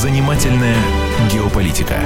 Занимательная геополитика.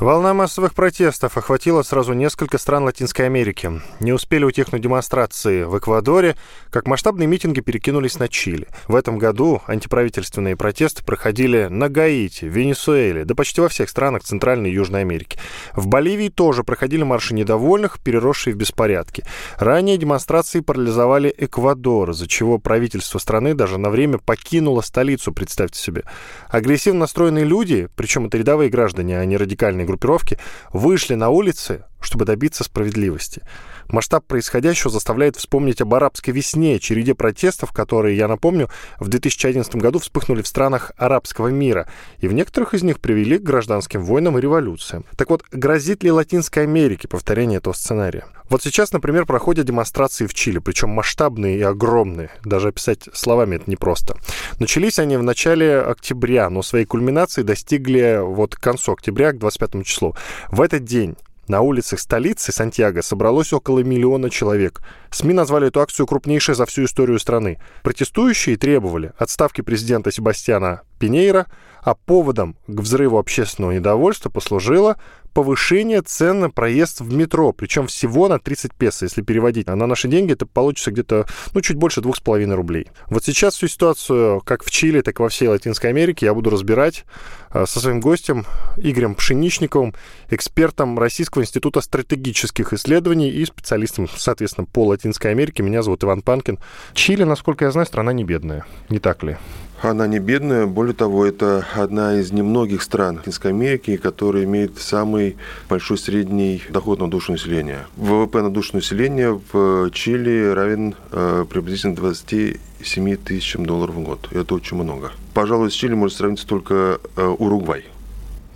Волна массовых протестов охватила сразу несколько стран Латинской Америки. Не успели утихнуть демонстрации в Эквадоре, как масштабные митинги перекинулись на Чили. В этом году антиправительственные протесты проходили на Гаити, Венесуэле, да почти во всех странах Центральной и Южной Америки. В Боливии тоже проходили марши недовольных, переросшие в беспорядки. Ранее демонстрации парализовали Эквадор, из-за чего правительство страны даже на время покинуло столицу, представьте себе. Агрессивно настроенные люди, причем это рядовые граждане, а не радикальные группировки вышли на улицы, чтобы добиться справедливости. Масштаб происходящего заставляет вспомнить об арабской весне, череде протестов, которые, я напомню, в 2011 году вспыхнули в странах арабского мира, и в некоторых из них привели к гражданским войнам и революциям. Так вот, грозит ли Латинской Америке повторение этого сценария? Вот сейчас, например, проходят демонстрации в Чили, причем масштабные и огромные. Даже описать словами это непросто. Начались они в начале октября, но своей кульминации достигли вот к концу октября, к 25 числу. В этот день на улицах столицы Сантьяго собралось около миллиона человек. СМИ назвали эту акцию крупнейшей за всю историю страны. Протестующие требовали отставки президента Себастьяна Пинейра, а поводом к взрыву общественного недовольства послужило повышение цен на проезд в метро, причем всего на 30 песо, если переводить. А на наши деньги это получится где-то, ну, чуть больше 2,5 рублей. Вот сейчас всю ситуацию, как в Чили, так и во всей Латинской Америке, я буду разбирать а, со своим гостем Игорем Пшеничниковым, экспертом Российского института стратегических исследований и специалистом, соответственно, по Латинской Америке. Меня зовут Иван Панкин. Чили, насколько я знаю, страна не бедная, не так ли? Она не бедная, более того, это одна из немногих стран Латинской Америки, которая имеет самый большой средний доход на душу населения. ВВП на душу населения в Чили равен э, приблизительно 27 тысячам долларов в год. Это очень много. Пожалуй, с Чили может сравниться только э, Уругвай.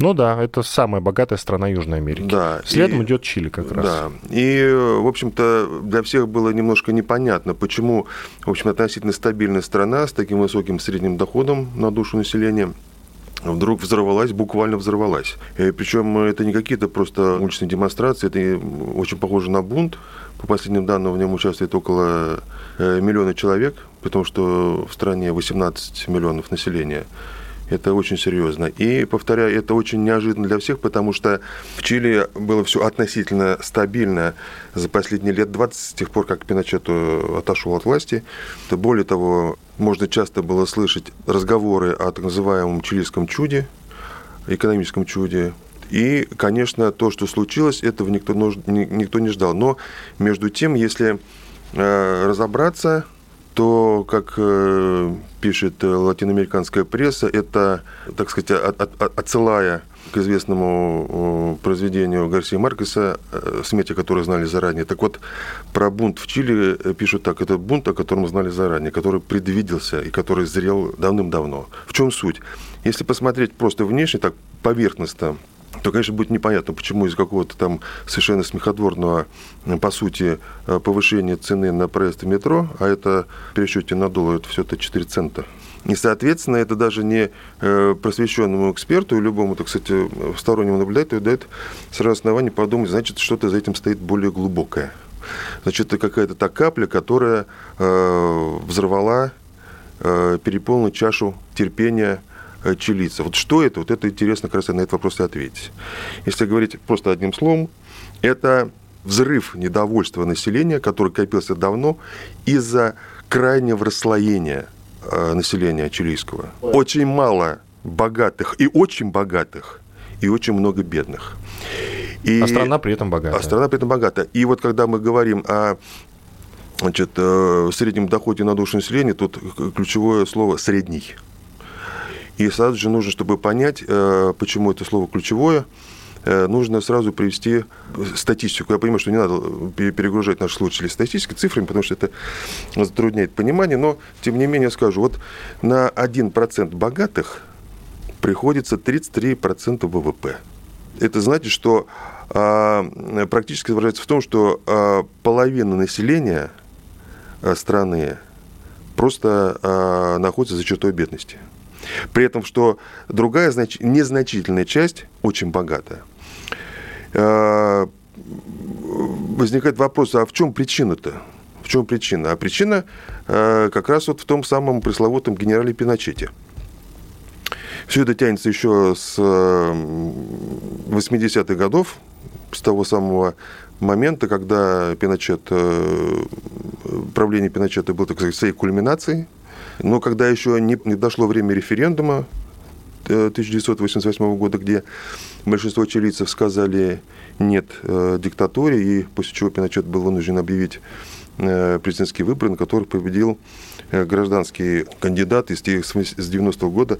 Ну да, это самая богатая страна Южной Америки. Да. Следом и, идет Чили как раз. Да. И, в общем-то, для всех было немножко непонятно, почему, в общем, относительно стабильная страна с таким высоким средним доходом на душу населения вдруг взорвалась, буквально взорвалась. И причем это не какие-то просто уличные демонстрации, это очень похоже на бунт. По последним данным, в нем участвует около э, миллиона человек, потому что в стране 18 миллионов населения. Это очень серьезно. И, повторяю, это очень неожиданно для всех, потому что в Чили было все относительно стабильно за последние лет 20, с тех пор, как Пиночет отошел от власти. Более того, можно часто было слышать разговоры о так называемом чилийском чуде, экономическом чуде, и, конечно, то, что случилось, этого никто, никто не ждал. Но, между тем, если э, разобраться, то, как э, пишет латиноамериканская пресса, это, так сказать, отсылая к известному произведению Гарсия Маркеса э, «Смерти, которые знали заранее». Так вот, про бунт в Чили э, пишут так. Это бунт, о котором знали заранее, который предвиделся и который зрел давным-давно. В чем суть? Если посмотреть просто внешне, так поверхностно, то, конечно, будет непонятно, почему из какого-то там совершенно смехотворного, по сути, э, повышения цены на проезд в метро, а это в пересчете на доллар, это все это 4 цента. И, соответственно, это даже не э, просвещенному эксперту любому, так сказать, стороннему наблюдателю дает сразу основание подумать, значит, что-то за этим стоит более глубокое. Значит, это какая-то та капля, которая э, взорвала э, переполненную чашу терпения Э, чилийцев. Вот что это? Вот это интересно как раз на этот вопрос и ответить. Если говорить просто одним словом, это взрыв недовольства населения, который копился давно из-за крайнего расслоения э, населения чилийского. Очень мало богатых и очень богатых, и очень много бедных. И, а страна при этом богата. А страна при этом богата. И вот когда мы говорим о значит, э, среднем доходе на душу населения, тут ключевое слово «средний». И сразу же нужно, чтобы понять, э, почему это слово ключевое, э, нужно сразу привести статистику. Я понимаю, что не надо перегружать наших слушателей статистикой, цифрами, потому что это затрудняет понимание, но, тем не менее, скажу, вот на 1% богатых приходится 33% ВВП. Это значит, что а, практически выражается в том, что а, половина населения страны просто а, находится за чертой бедности. При этом, что другая знач... незначительная часть очень богатая. А, возникает вопрос, а в чем причина-то? В чем причина? А причина э, как раз вот в том самом пресловутом генерале Пиночете. Все это тянется еще с 80-х годов, с того самого момента, когда Пиночет, правление Пиночета было, так сказать, своей кульминацией, но когда еще не, не дошло время референдума 1988 года, где большинство чилийцев сказали нет э, диктатуре, и после чего Пиночет был вынужден объявить э, президентские выборы, на которых победил э, гражданский кандидат, и с 90-го года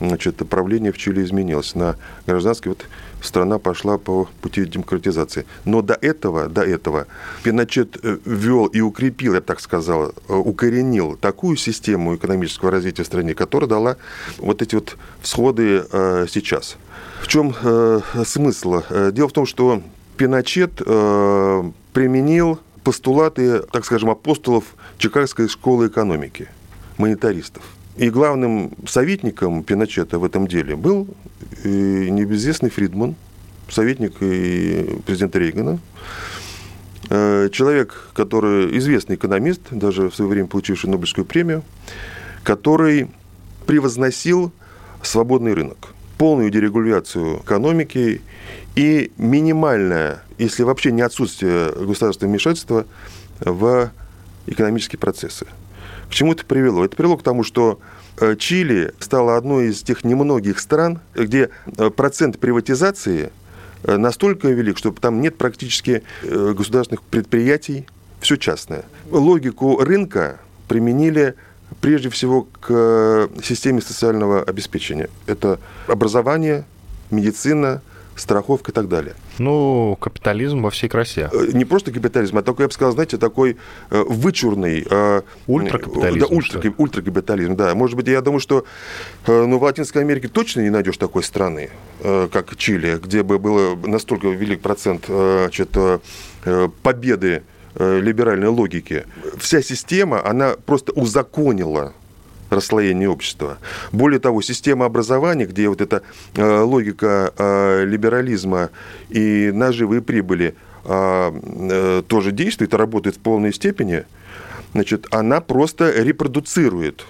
значит, правление в Чили изменилось. На гражданский вот страна пошла по пути демократизации. Но до этого, до этого Пиночет ввел и укрепил, я так сказал, укоренил такую систему экономического развития в стране, которая дала вот эти вот всходы сейчас. В чем э, смысл? Э, дело в том, что Пиночет э, применил постулаты, так скажем, апостолов Чикагской школы экономики, монетаристов. И главным советником Пиночета в этом деле был э, небезызвестный Фридман, советник и президента Рейгана, э, человек, который известный экономист, даже в свое время получивший Нобелевскую премию, который превозносил свободный рынок полную дерегуляцию экономики и минимальное, если вообще не отсутствие государственного вмешательства в экономические процессы. К чему это привело? Это привело к тому, что э, Чили стала одной из тех немногих стран, где э, процент приватизации э, настолько велик, что там нет практически государственных предприятий, все частное. Логику рынка применили прежде всего к системе социального обеспечения. Это образование, медицина, страховка и так далее. Ну, капитализм во всей красе. Э, не просто капитализм, а такой, я бы сказал, знаете, такой э, вычурный... Ультракапитализм. Да, ультра, ультракапитализм, да. Может быть, я думаю, что ну, в Латинской Америке точно не найдешь такой страны, как Чили, где бы было настолько велик процент значит, победы Э, либеральной логики. Вся система, она просто узаконила расслоение общества. Более того, система образования, где вот эта э, логика э, либерализма и наживы и прибыли тоже действует, работает в полной степени, значит, она просто репродуцирует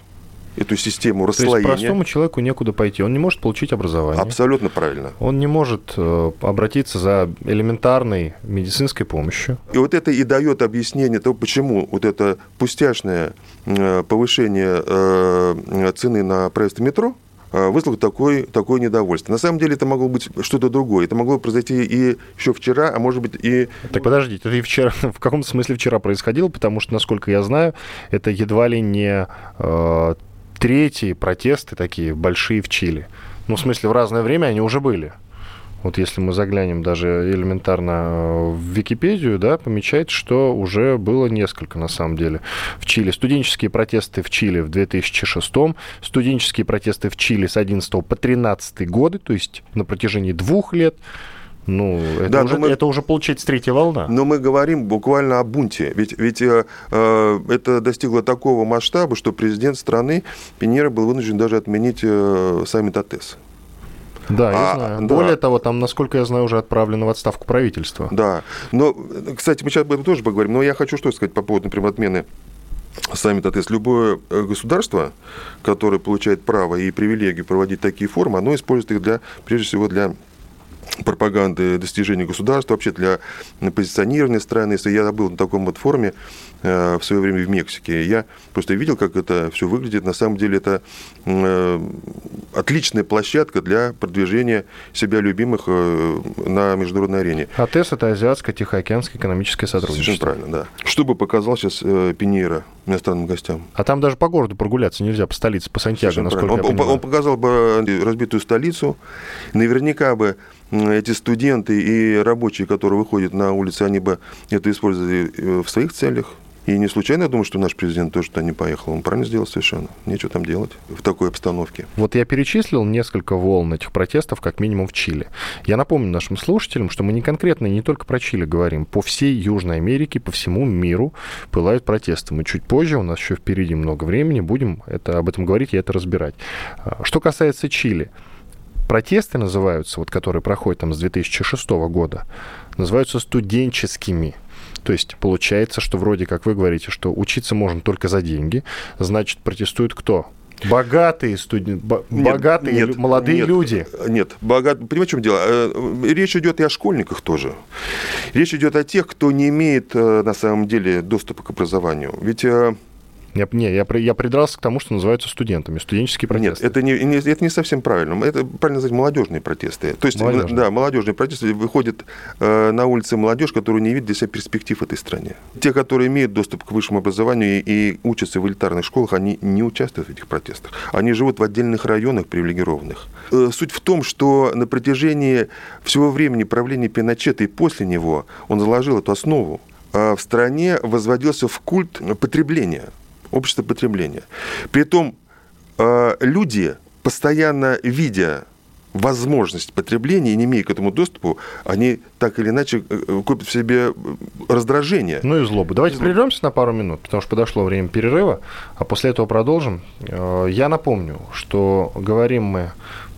эту систему расслоения. То есть простому человеку некуда пойти, он не может получить образование. Абсолютно правильно. Он не может э, обратиться за элементарной медицинской помощью. И вот это и дает объяснение того, почему вот это пустяшное э, повышение э, цены на проезд в метро, вызвало такое, такое недовольство. На самом деле это могло быть что-то другое. Это могло произойти и еще вчера, а может быть и... Так подождите, это и вчера, в каком-то смысле вчера происходило, потому что, насколько я знаю, это едва ли не третьи протесты такие большие в Чили. Ну, в смысле, в разное время они уже были. Вот если мы заглянем даже элементарно э, в Википедию, да, помечается, что уже было несколько, на самом деле, в Чили. Студенческие протесты в Чили в 2006, студенческие протесты в Чили с 11 по 13 годы, то есть на протяжении двух лет, ну, это, да, уже, мы, это уже получается третья волна. Но мы говорим буквально о бунте. Ведь, ведь э, э, это достигло такого масштаба, что президент страны Пиньера был вынужден даже отменить э, саммит АТЭС. Да, я а, знаю. Да. Более того, там, насколько я знаю, уже отправлено в отставку правительства. Да. Но, кстати, мы сейчас об этом тоже поговорим. Но я хочу что сказать по поводу, например, отмены саммита ТЭС. Любое э, государство, которое получает право и привилегию проводить такие форумы, оно использует их для, прежде всего для пропаганды достижений государства, вообще для позиционирования страны. Если я был на таком вот форуме э, в свое время в Мексике, я просто видел, как это все выглядит. На самом деле это э, отличная площадка для продвижения себя любимых э, на международной арене. АТЭС – это Азиатско-Тихоокеанское экономическое сотрудничество. Совершенно правильно, да. Что бы показал сейчас Пиньера иностранным гостям? А там даже по городу прогуляться нельзя, по столице, по Сантьяго, насколько он, я понимаю. Он показал бы разбитую столицу, наверняка бы эти студенты и рабочие, которые выходят на улицы, они бы это использовали э, в своих целях. И не случайно я думаю, что наш президент тоже туда не поехал. Он правильно сделал совершенно. Нечего там делать в такой обстановке. Вот я перечислил несколько волн этих протестов, как минимум в Чили. Я напомню нашим слушателям, что мы не конкретно не только про Чили говорим. По всей Южной Америке, по всему миру пылают протесты. Мы чуть позже, у нас еще впереди много времени, будем это, об этом говорить и это разбирать. А, что касается Чили, протесты называются, вот которые проходят там с 2006 года, называются студенческими. То есть получается, что вроде как вы говорите, что учиться можно только за деньги, значит, протестуют кто? Богатые студенты, богатые нет, молодые нет, люди. Нет, богат... понимаете, в чем дело? Э, речь идет и о школьниках тоже. Речь идет о тех, кто не имеет э, на самом деле доступа к образованию. Ведь э, я, не, я, я придрался к тому, что называются студентами, студенческие протесты. Нет, это не, не, это не совсем правильно. Это правильно назвать молодежные протесты. То есть, молодежные. да, молодежные протесты выходят э, на улицы молодежь, которая не видит для себя перспектив этой стране. Те, которые имеют доступ к высшему образованию и, и учатся в элитарных школах, они не участвуют в этих протестах. Они живут в отдельных районах привилегированных. Э, суть в том, что на протяжении всего времени правления Пиночета и после него он заложил эту основу. А в стране возводился в культ потребления – общество потребления. При этом э, люди, постоянно видя возможность потребления и не имея к этому доступу, они так или иначе э, э, копят в себе раздражение. Ну и злобу. Давайте прервемся на пару минут, потому что подошло время перерыва, а после этого продолжим. Я напомню, что говорим мы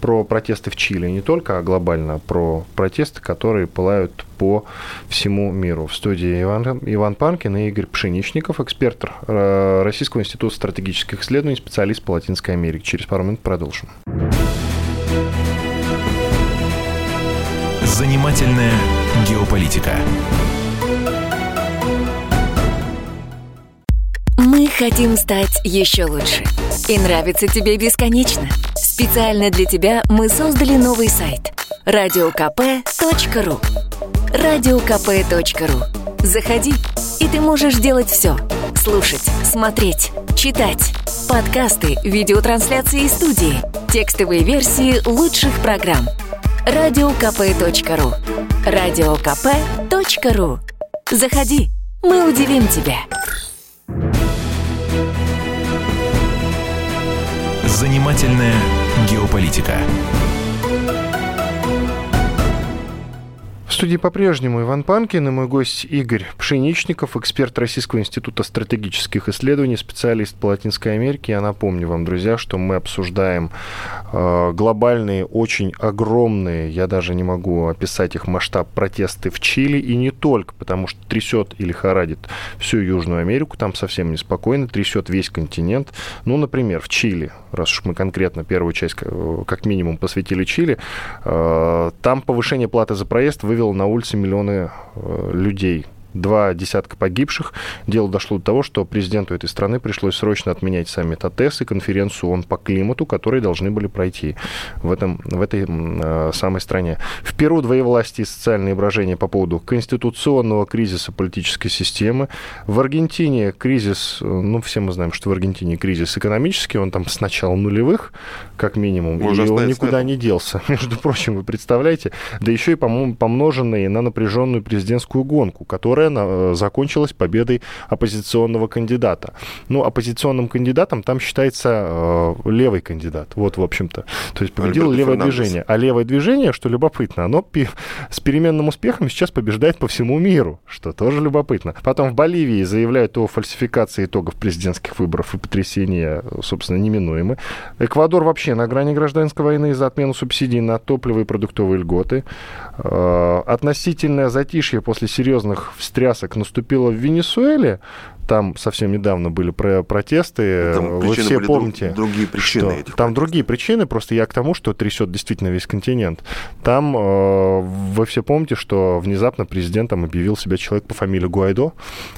про протесты в Чили не только, а глобально про протесты, которые пылают по всему миру. В студии Иван, Иван Панкин и Игорь Пшеничников, эксперт э, Российского института стратегических исследований, специалист по Латинской Америке. Через пару минут продолжим. Занимательная геополитика. Мы хотим стать еще лучше. И нравится тебе бесконечно. Специально для тебя мы создали новый сайт радиокп.ру радиокп.ру Заходи, и ты можешь делать все. Слушать, смотреть, читать. Подкасты, видеотрансляции из студии, текстовые версии лучших программ. радиокп.ру радиокп.ру Заходи, мы удивим тебя. Занимательная геополитика. Студии по-прежнему Иван Панкин и мой гость Игорь Пшеничников, эксперт Российского института стратегических исследований, специалист по Латинской Америке. Я напомню вам, друзья, что мы обсуждаем э, глобальные, очень огромные, я даже не могу описать их масштаб протесты в Чили, и не только, потому что трясет и лихорадит всю Южную Америку, там совсем неспокойно, трясет весь континент. Ну, например, в Чили, раз уж мы конкретно первую часть э, как минимум посвятили Чили, э, там повышение платы за проезд вы вывел на улицы миллионы э, людей два десятка погибших. Дело дошло до того, что президенту этой страны пришлось срочно отменять саммит АТЭС и конференцию ООН по климату, которые должны были пройти в, этом, в этой э, самой стране. В Перу двоевластие и социальные брожения по поводу конституционного кризиса политической системы. В Аргентине кризис, ну, все мы знаем, что в Аргентине кризис экономический, он там с начала нулевых, как минимум, Можно и он никуда не делся. Между прочим, вы представляете, да еще и помноженный на напряженную президентскую гонку, которая которая э, закончилась победой оппозиционного кандидата. Ну, оппозиционным кандидатом там считается э, левый кандидат. Вот, в общем-то. То есть победило Альберто левое Фернандес. движение. А левое движение, что любопытно, оно с переменным успехом сейчас побеждает по всему миру, что тоже любопытно. Потом в Боливии заявляют о фальсификации итогов президентских выборов и потрясения, собственно, неминуемы. Эквадор вообще на грани гражданской войны за отмену субсидий на топливо и продуктовые льготы. Э, относительное затишье после серьезных встрясок наступило в Венесуэле, там совсем недавно были про протесты. Там Вы все помните, другие причины что этих там другие причины. Просто я к тому, что трясет действительно весь континент. Там э, вы все помните, что внезапно президентом объявил себя человек по фамилии Гуайдо,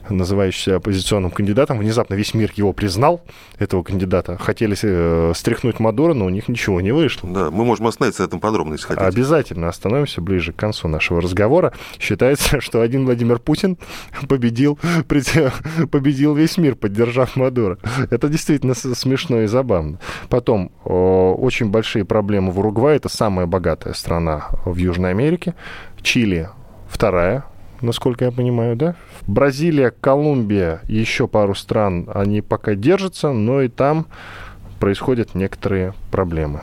называющийся оппозиционным кандидатом. Внезапно весь мир его признал, этого кандидата. Хотели э, стряхнуть Мадуро, но у них ничего не вышло. Да, мы можем остановиться на этом подробно, если хотите. Обязательно остановимся ближе к концу нашего разговора. Считается, что один Владимир Путин победил, победил весь мир, поддержав Мадуро. Это действительно смешно и забавно. Потом, очень большие проблемы в Уругвае. Это самая богатая страна в Южной Америке. Чили вторая насколько я понимаю, да? Бразилия, Колумбия, еще пару стран, они пока держатся, но и там происходят некоторые проблемы.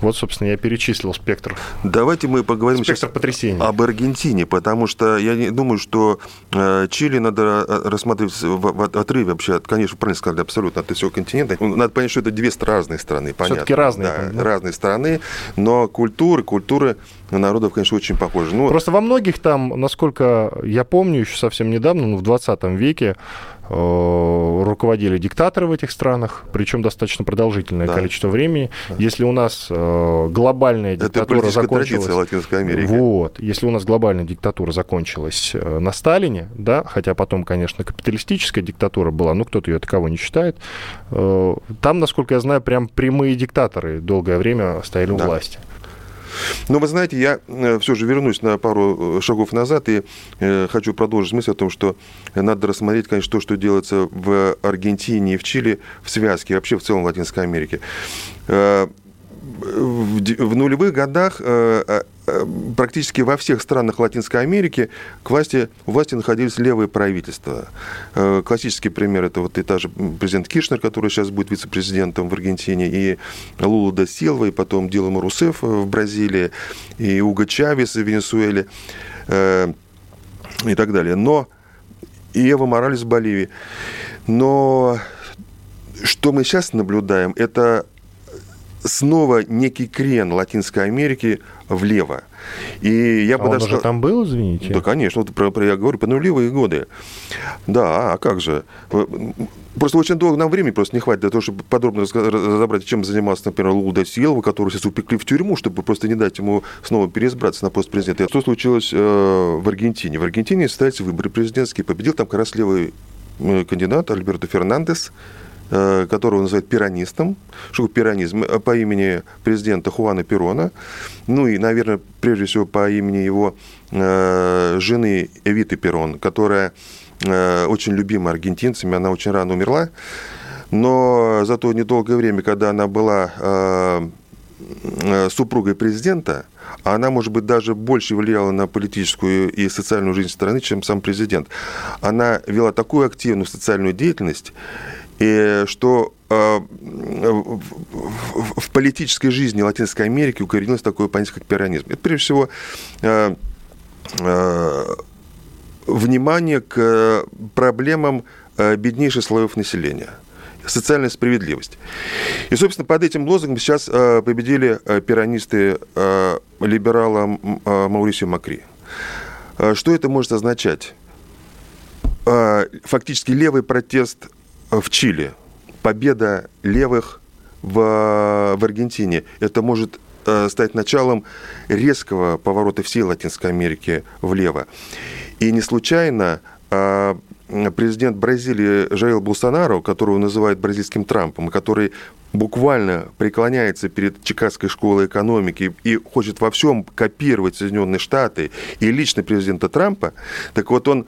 Вот, собственно, я перечислил спектр. Давайте мы поговорим спектр сейчас потрясений. об Аргентине, потому что я не думаю, что э, Чили надо э, рассматривать в, в отрыве вообще, от, конечно, правильно сказали, абсолютно от всего континента. Надо понять, что это две разные страны, понятно. Все-таки разные. Да, да, разные страны, но культуры, культуры народов, конечно, очень похожи. Ну, Просто во многих там, насколько я помню, еще совсем недавно, ну, в 20 веке, Э, руководили диктаторы в этих странах, причем достаточно продолжительное да. количество времени. Да. Если у нас э, глобальная диктатура Это закончилась... Латинской Америки. Вот. Если у нас глобальная диктатура закончилась э, на Сталине, да, хотя потом, конечно, капиталистическая диктатура была, ну, кто-то ее таковой не считает, там, насколько я знаю, прям прямые диктаторы долгое время стояли да. у власти. Но вы знаете, я э, все же вернусь на пару э, шагов назад и э, хочу продолжить мысль о том, что надо рассмотреть, конечно, то, что делается в Аргентине и в Чили в связке, вообще в целом в Латинской Америке в нулевых годах э, э, э, практически во всех странах Латинской Америки к власти, у власти находились левые правительства. Классический пример это вот и та же президент Кишнер, который сейчас будет вице-президентом в Аргентине, и Лула да Силва, и потом Дилма Русеф в Бразилии, и Уго Чавес в Венесуэле и так далее. Но и Эва Моралес в Боливии. Но что мы сейчас наблюдаем, это снова некий крен Латинской Америки влево. И я а бы он даже уже там был, извините? Да, конечно. Вот про, про, я говорю, по нулевые годы. Да, а как же? Просто очень долго нам времени просто не хватит для того, чтобы подробно разобрать, чем занимался, например, Луда Силова, которого сейчас упекли в тюрьму, чтобы просто не дать ему снова переизбраться на пост президента. Что случилось э, в Аргентине? В Аргентине состоялись выборы президентские. Победил там как раз левый э, кандидат Альберто Фернандес. Э, которого называют пиранистом. Что пиранизм? Э, по имени президента Хуана Перона. Ну и, наверное, прежде всего по имени его э, жены Эвиты Перон, которая очень любима аргентинцами. Она очень рано умерла. Но за то недолгое время, когда она была супругой президента, она, может быть, даже больше влияла на политическую и социальную жизнь страны, чем сам президент. Она вела такую активную социальную деятельность, и что э, в политической жизни Латинской Америки укоренилось такое понятие, как пиранизм. Это, прежде всего, э, э, внимание к проблемам беднейших слоев населения социальная справедливость. И, собственно, под этим лозунгом сейчас победили пиранисты либерала Маурисио Макри. Что это может означать? Фактически левый протест в Чили, победа левых в, в Аргентине. Это может э, стать началом резкого поворота всей Латинской Америки влево. И не случайно э, президент Бразилии Жаил Болсонару, которого называют бразильским Трампом, который буквально преклоняется перед Чикагской школой экономики и хочет во всем копировать Соединенные Штаты и лично президента Трампа, так вот он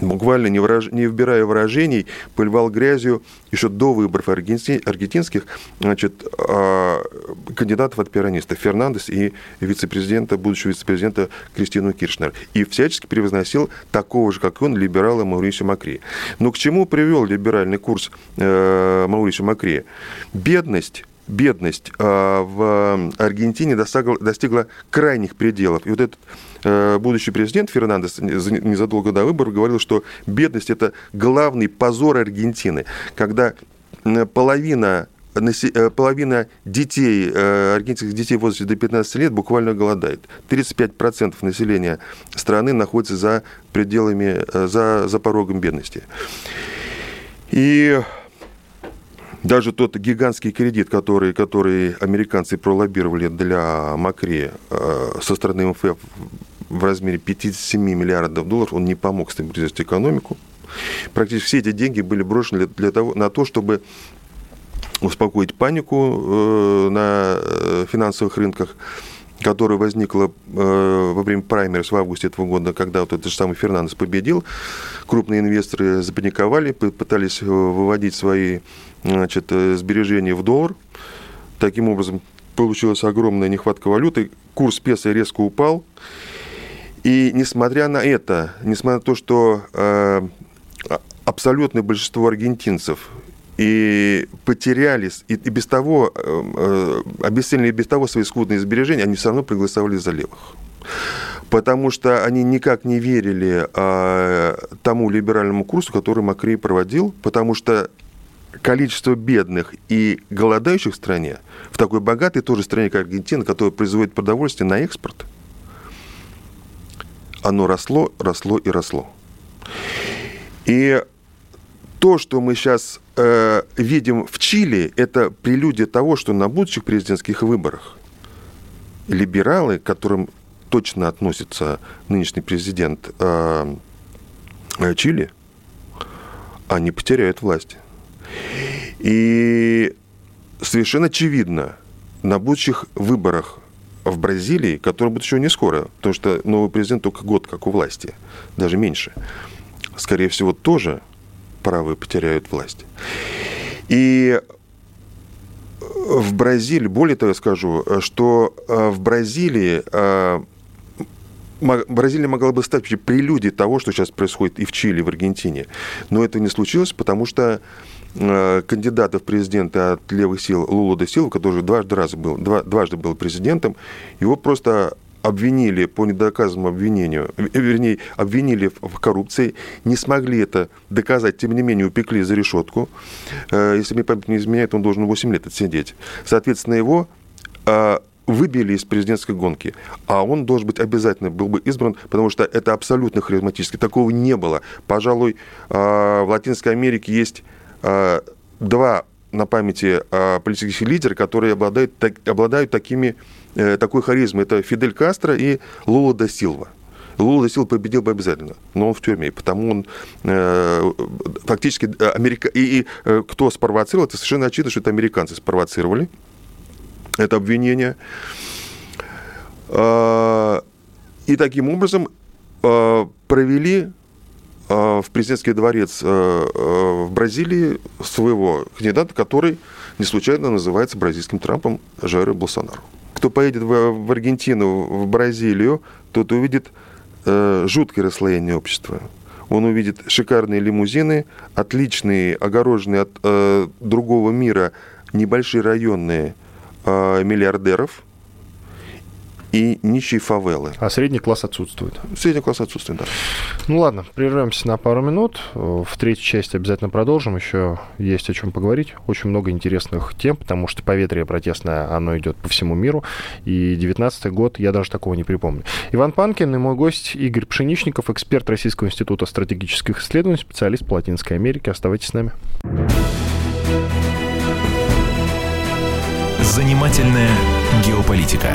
буквально не, выраж... не вбирая выражений, поливал грязью еще до выборов аргентинских значит, а, кандидатов от пиранистов Фернандес и вице-президента, будущего вице-президента Кристину Киршнер. И всячески превозносил такого же, как он, либерала Маурисио Макри. Но к чему привел либеральный курс э, Маурисио Макри? Бедность бедность а, в Аргентине достигла, достигла крайних пределов. И вот этот будущий президент Фернандес незадолго до выборов говорил, что бедность – это главный позор Аргентины, когда половина э, половина детей, э, аргентинских детей в возрасте до 15 лет буквально голодает. 35% населения страны находится за пределами, за, за порогом бедности. И даже тот гигантский кредит, который, который американцы пролоббировали для Макри э, со стороны МФФ в размере 57 миллиардов долларов, он не помог стабилизировать экономику. Практически все эти деньги были брошены для того, на то, чтобы успокоить панику э, на э, финансовых рынках, которая возникла во время праймерс в августе этого года, когда вот этот же самый Фернандес победил. Крупные инвесторы запаниковали, пытались выводить свои значит, э, сбережения в доллар. Таким образом, получилась огромная нехватка валюты, курс песо резко упал. И несмотря на это, несмотря на то, что э, абсолютное большинство аргентинцев и потеряли, и, и без того, э, э обесценили без того свои скудные сбережения, они все равно проголосовали за левых. Потому что они никак не верили э, тому либеральному курсу, который Макри проводил, потому что количество бедных и голодающих в стране, в такой богатой тоже стране, как Аргентина, которая производит продовольствие на экспорт, оно росло, росло и росло. И то, что мы сейчас э, видим в Чили, это прелюдия того, что на будущих президентских выборах либералы, к которым точно относится нынешний президент э, э Чили, они потеряют власть. И совершенно очевидно, на будущих выборах в Бразилии, которые будут еще не скоро, потому что новый президент только год как у власти, даже меньше, скорее всего, тоже правые потеряют власть. И в Бразилии, более того, я скажу, что э, в Бразилии э, Бразилия могла бы стать прелюдией того, что сейчас происходит и в Чили, и в Аргентине. Но это не случилось, потому что э, кандидата в президенты от левых сил Лула де Силва, который дважды, раз был, два, дважды был президентом, его просто обвинили по недоказанному обвинению, вернее, обвинили в коррупции, не смогли это доказать, тем не менее упекли за решетку. Э, если мне память не изменяет, он должен 8 лет отсидеть. Соответственно, его э, выбили из президентской гонки, а он должен быть обязательно был бы избран, потому что это абсолютно харизматически. Такого не было. Пожалуй, в Латинской Америке есть два на памяти а, политических лидеров, которые обладают, обладают такими, э, такой харизмой. Это Фидель Кастро и Лула да Силва. Лула Силва победил бы обязательно, но он в тюрьме, потому он э, фактически э, Америка... и, и э, кто спровоцировал, это совершенно очевидно, что это американцы спровоцировали это обвинение. И таким образом провели в президентский дворец в Бразилии своего кандидата, который не случайно называется бразильским Трампом Жайро Болсонару. Кто поедет в Аргентину, в Бразилию, тот увидит жуткое расслоение общества. Он увидит шикарные лимузины, отличные, огороженные от э, другого мира небольшие районные Э, миллиардеров и нищие фавелы. А средний класс отсутствует? Средний класс отсутствует, да. Ну ладно, прервемся на пару минут. В третьей части обязательно продолжим. Еще есть о чем поговорить. Очень много интересных тем, потому что поветрие протестное, оно идет по всему миру. И 19 год я даже такого не припомню. Иван Панкин и мой гость Игорь Пшеничников, эксперт Российского института стратегических исследований, специалист по Латинской Америке. Оставайтесь с нами. Занимательная геополитика.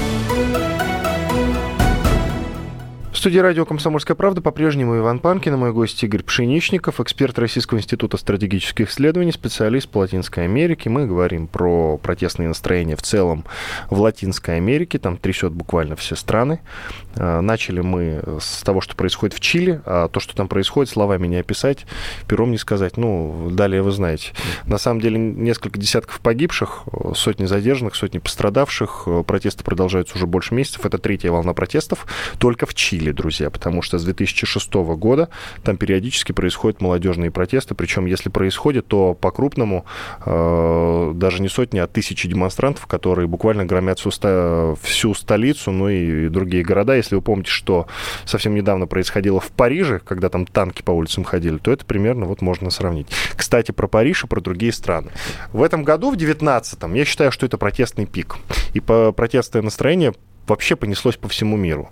Студии радио «Комсомольская правда» по-прежнему Иван Панкин, мой гость Игорь Пшеничников, эксперт Российского института стратегических исследований, специалист по Латинской Америке. Мы говорим про протестные настроения в целом в Латинской Америке, там трясет буквально все страны. А, начали мы с того, что происходит в Чили, а то, что там происходит, словами не описать, пером не сказать. Ну, далее вы знаете. На самом деле несколько десятков погибших, сотни задержанных, сотни пострадавших. Протесты продолжаются уже больше месяцев. Это третья волна протестов только в Чили были, друзья, потому что с 2006 года там периодически происходят молодежные протесты, причем если происходит, то по-крупному э, даже не сотни, а тысячи демонстрантов, которые буквально громят всю, всю столицу, ну и, и другие города. Если вы помните, что совсем недавно происходило в Париже, когда там танки по улицам ходили, то это примерно вот можно сравнить. Кстати, про Париж и про другие страны. В этом году, в 19-м, я считаю, что это протестный пик. И по протестное настроение вообще понеслось по всему миру.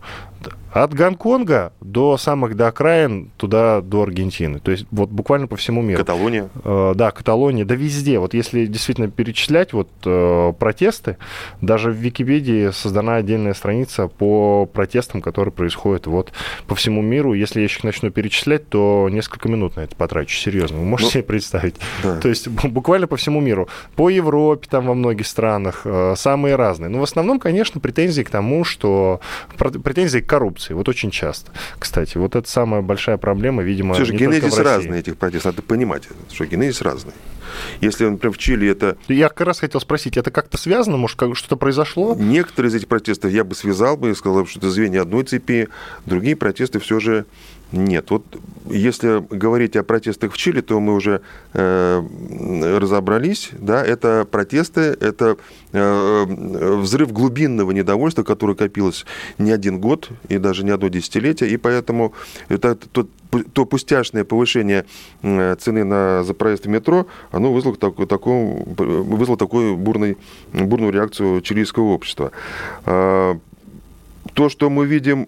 От Гонконга до самых до окраин, туда до Аргентины. То есть вот буквально по всему миру. Каталония? Э, да, Каталония, да везде. Вот если действительно перечислять вот э, протесты, даже в Википедии создана отдельная страница по протестам, которые происходят вот по всему миру. Если я еще начну перечислять, то несколько минут на это потрачу, серьезно. Вы можете ну, себе представить? Да. То есть буквально по всему миру. По Европе, там во многих странах, э, самые разные. Но в основном, конечно, претензии к тому, что претензии к коррупции. Вот очень часто. Кстати, вот это самая большая проблема, видимо, Все же генезис разный этих протестов. Надо понимать, что генезис разный. Если, например, в Чили это... Я как раз хотел спросить, это как-то связано? Может, как что-то произошло? Некоторые из этих протестов я бы связал бы и сказал, что это звенья одной цепи. Другие протесты все же Нет, вот если говорить о протестах в Чили, то мы уже э, разобрались, да, это протесты, это э, взрыв глубинного недовольства, которое копилось не один год и даже не одно десятилетие, и поэтому это то, то пустяшное повышение цены на, за проезд в метро, оно вызвало, такой, такой, вызвало такую бурный, бурную реакцию чилийского общества. А, то, что мы видим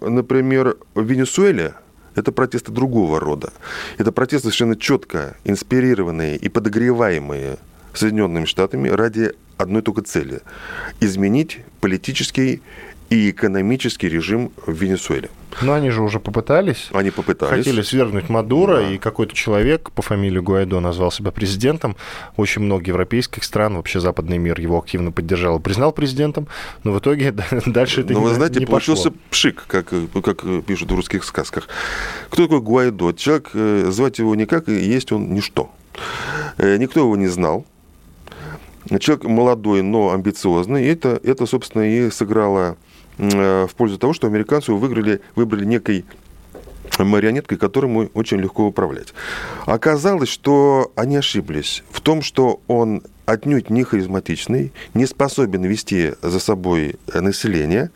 например, в Венесуэле, это протесты другого рода. Это протесты совершенно четко инспирированные и подогреваемые Соединенными Штатами ради одной только цели – изменить политический и экономический режим в Венесуэле. Но они же уже попытались. Они попытались. Хотели свергнуть Мадуро, да. и какой-то человек по фамилии Гуайдо назвал себя президентом. Очень много европейских стран, вообще западный мир его активно поддержал и признал президентом, но в итоге дальше это но, не вы знаете, получился пошло. пшик, как, как пишут в русских сказках. Кто такой Гуайдо? Человек, э, звать его никак, и есть он ничто. Э, никто его не знал. Человек молодой, но амбициозный. И это, это, собственно, и сыграло в пользу того, что американцы выиграли, выбрали некой марионеткой, которую очень легко управлять. Оказалось, что они ошиблись в том, что он отнюдь не харизматичный, не способен вести за собой население.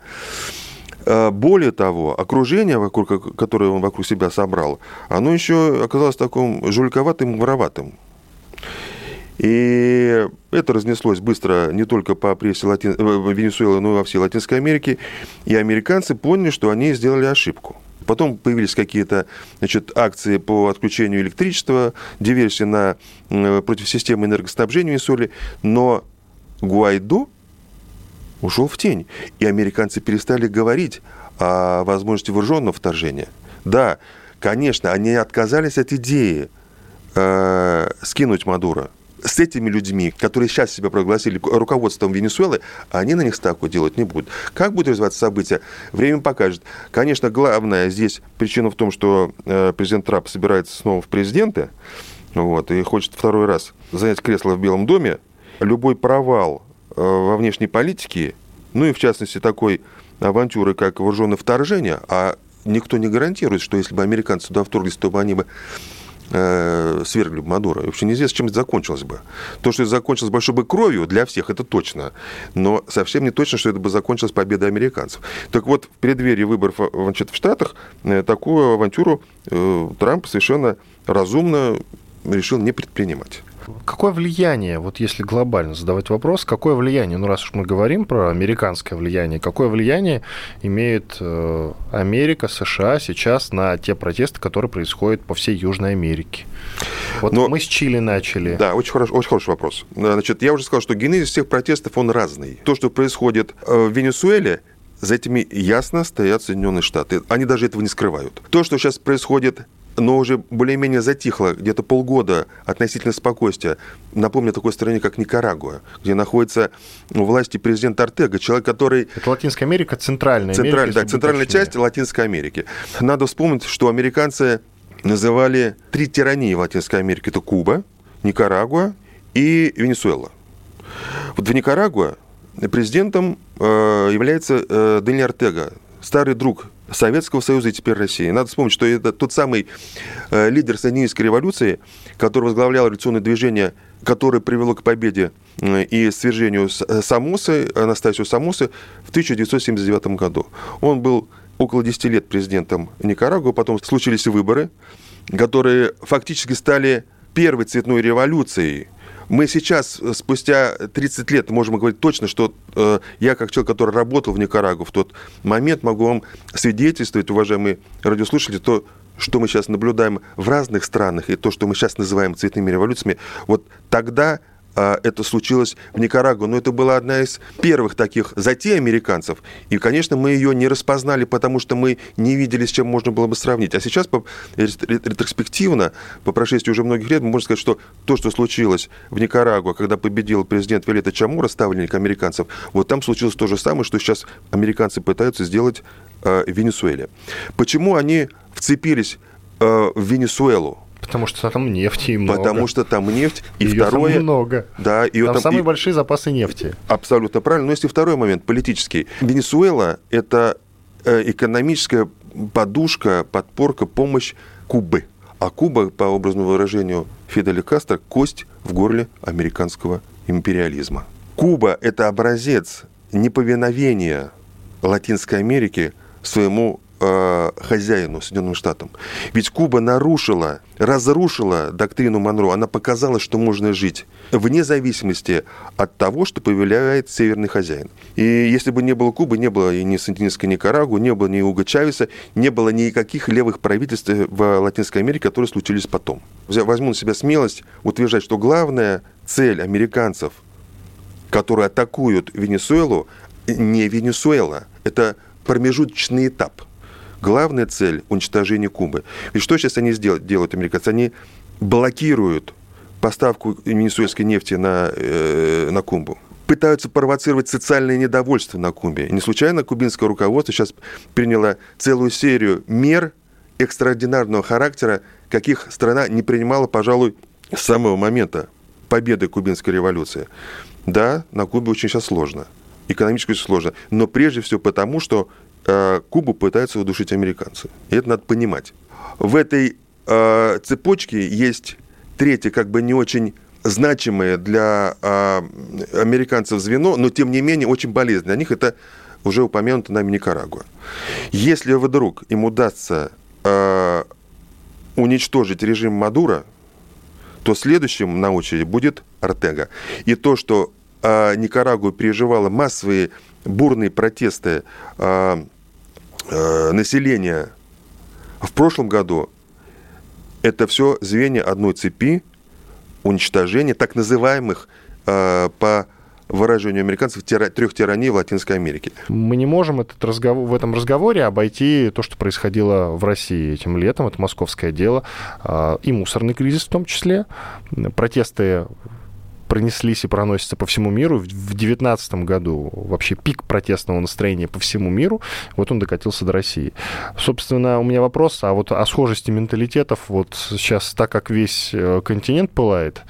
Э, более того, окружение, вокруг, которое он вокруг себя собрал, оно еще оказалось таким жульковатым, вороватым. И это разнеслось быстро не только по прессе Лати... Э, Венесуэлы, но и во всей Латинской Америке. И американцы поняли, что они сделали ошибку. Потом появились какие-то значит, акции по отключению электричества, диверсия на, против системы энергоснабжения Венесуэлы. Но Гуайдо ушел в тень. И американцы перестали говорить о возможности вооруженного вторжения. Да, конечно, они отказались от идеи э, скинуть Мадуро с этими людьми, которые сейчас себя прогласили руководством Венесуэлы, они на них ставку делать не будут. Как будут развиваться события, время покажет. Конечно, главная здесь причина в том, что э, президент Трамп собирается снова в президенты, вот, и хочет второй раз занять кресло в Белом доме. Любой провал э, во внешней политике, ну и в частности такой авантюры, как вооруженное вторжение, а никто не гарантирует, что если бы американцы туда вторглись, то бы они бы э, свергли бы Мадуро. И вообще неизвестно, чем это закончилось бы. То, что это закончилось большой бы кровью для всех, это точно. Но совсем не точно, что это бы закончилось победой американцев. Так вот, в преддверии выборов значит, в Штатах э, такую авантюру э, Трамп совершенно разумно решил не предпринимать. Какое влияние, вот если глобально задавать вопрос, какое влияние, ну раз уж мы говорим про американское влияние, какое влияние имеет э, Америка, США сейчас на те протесты, которые происходят по всей Южной Америке? Вот Но, мы с Чили начали. Да, очень хороший, очень хороший вопрос. Значит, я уже сказал, что генезис всех протестов, он разный. То, что происходит э, в Венесуэле, за этими ясно стоят Соединенные Штаты. Они даже этого не скрывают. То, что сейчас происходит но уже более-менее затихло, где-то полгода относительно спокойствия. Напомню о такой стране, как Никарагуа, где находится у власти президент Артега, человек, который... Это Латинская Америка, центральная Централь, Америка. Да, центральная часть Латинской Америки. Надо вспомнить, что американцы называли три тирании в Латинской Америке. Это Куба, Никарагуа и Венесуэла. Вот в Никарагуа президентом э, является э, Даниэль Артега, старый друг Советского Союза и теперь России. Надо вспомнить, что это тот самый э, лидер Сандинистской революции, который возглавлял революционное движение, которое привело к победе э, и свержению э, Самусы, Анастасию Самусы в 1979 году. Он был около 10 лет президентом Никарагуа, потом случились выборы, которые фактически стали первой цветной революцией мы сейчас, э, спустя 30 лет, можем говорить точно, что э, я, как человек, который работал в Никарагу в тот момент, могу вам свидетельствовать, уважаемые радиослушатели, то, что мы сейчас наблюдаем в разных странах, и то, что мы сейчас называем цветными революциями, вот тогда это случилось в Никарагуа, но это была одна из первых таких затей американцев. И, конечно, мы ее не распознали, потому что мы не видели, с чем можно было бы сравнить. А сейчас, по, ретроспективно, по прошествии уже многих лет, можем сказать, что то, что случилось в Никарагуа, когда победил президент Виолетта Чамура, ставленник американцев, вот там случилось то же самое, что сейчас американцы пытаются сделать э, в Венесуэле. Почему они вцепились э, в Венесуэлу? Потому что там нефти и много. Потому что там нефть. И ее второе... Там много. Да, ее там, там самые и... большие запасы нефти. Абсолютно правильно. Но есть и второй момент, политический. Венесуэла – это э, экономическая подушка, подпорка, помощь Кубы. А Куба, по образному выражению Фиделя Кастро, кость в горле американского империализма. Куба – это образец неповиновения Латинской Америки своему э, хозяину, Соединенным Штатам. Ведь Куба нарушила, разрушила доктрину Монро. Она показала, что можно жить вне зависимости от того, что повелевает северный хозяин. И если бы не было Кубы, не было и ни Сантинистской Никарагу, не было ни Уга Чавеса, не было никаких левых правительств в Латинской Америке, которые случились потом. Возьму на себя смелость утверждать, что главная цель американцев, которые атакуют Венесуэлу, не Венесуэла. Это промежуточный этап. Главная цель – уничтожение Кубы. И что сейчас они сделают, делают, американцы? Они блокируют поставку венесуэльской нефти на, э, на Кубу пытаются провоцировать социальное недовольство на Кубе. Не случайно кубинское руководство сейчас приняло целую серию мер экстраординарного характера, каких страна не принимала, пожалуй, с самого момента победы кубинской революции. Да, на Кубе очень сейчас сложно. Экономически сложно. Но прежде всего потому, что Кубу пытаются удушить американцы. И это надо понимать. В этой э, цепочке есть третье, как бы не очень значимое для э, американцев звено, но тем не менее очень болезненное. Для них это уже упомянуто нами Никарагуа. Если вдруг им удастся э, уничтожить режим Мадура, то следующим на очереди будет Артега. И то, что э, Никарагуа переживала массовые бурные протесты э, э, населения в прошлом году, это все звенья одной цепи уничтожения так называемых э, по выражению американцев, трех тираний в Латинской Америке. Мы не можем этот разговор, в этом разговоре обойти то, что происходило в России этим летом. Это московское дело. А, и мусорный кризис в том числе. Протесты пронеслись и проносятся по всему миру. В 2019 году вообще пик протестного настроения по всему миру, вот он докатился до России. Собственно, у меня вопрос, а вот о схожести менталитетов, вот сейчас, так как весь э, континент пылает,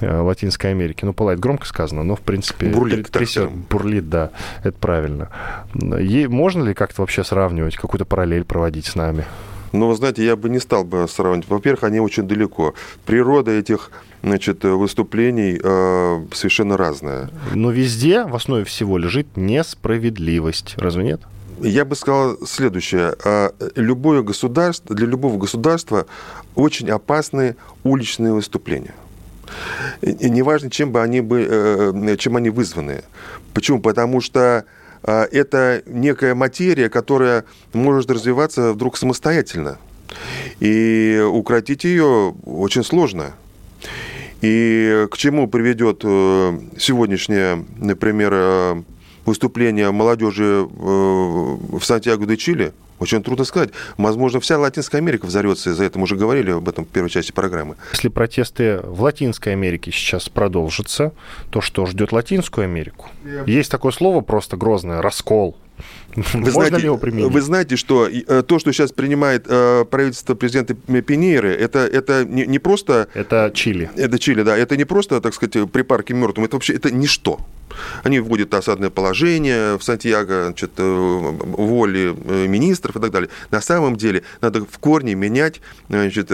э, Латинской Америки, ну, пылает громко сказано, но, в принципе... Бурлит, трясет, бурлит, да, это правильно. Е- можно ли как-то вообще сравнивать, какую-то параллель проводить с нами? Ну, вы знаете, я бы не стал бы сравнивать. Во-первых, они очень далеко. Природа этих значит, выступлений э, совершенно разная. Но везде в основе всего лежит несправедливость. Разве нет? Я бы сказал следующее. А, любое государство, для любого государства очень опасны уличные выступления. И неважно, чем бы они, бы, э, чем они вызваны. Почему? Потому что это некая материя, которая может развиваться вдруг самостоятельно. И укротить ее очень сложно. И к чему приведет э, сегодняшнее, например, э, выступление молодежи э, в Сантьяго де Чили? Очень трудно сказать. Возможно, вся Латинская Америка взорвется из-за этого. Мы уже говорили об этом в первой части программы. Если протесты в Латинской Америке сейчас продолжатся, то что ждет Латинскую Америку? Есть такое слово просто грозное – раскол. Вы Можно знаете, ли его применить? Вы знаете, что э, то, что сейчас принимает э, правительство президента Пиньеры, это, это не, не просто... Это Чили. Это Чили, да. Это не просто, так сказать, припарки мертвым. Это вообще это ничто. Они вводят осадное положение в Сантьяго, значит, э, воли министров и так далее. На самом деле надо в корне менять значит,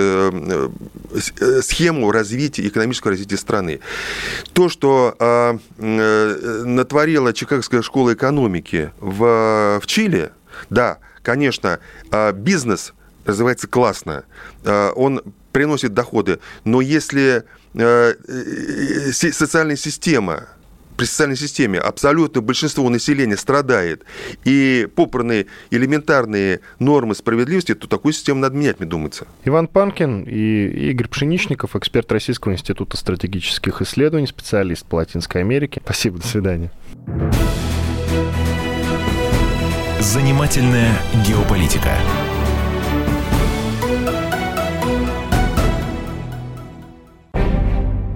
схему развития, экономического развития страны. То, что а, натворила Чикагская школа экономики в в Чили, да, конечно, э, бизнес развивается классно, э, он приносит доходы, но если социальная система при социальной системе абсолютное большинство населения страдает, и попраны элементарные нормы справедливости, то такую систему надо менять, мне думается. Иван Панкин и Игорь Пшеничников, эксперт Российского института стратегических исследований, специалист по Латинской Америке. Спасибо, до свидания. Занимательная геополитика.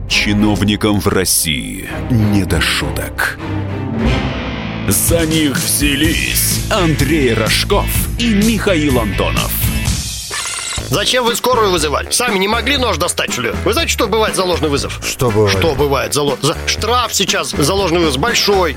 Чиновникам в России не до шуток. За них взялись Андрей Рожков и Михаил Антонов. Зачем вы скорую вызывали? Сами не могли нож достать, что ли? Вы знаете, что бывает за ложный вызов? Что бывает? Что бывает за, за... Штраф сейчас за ложный вызов большой.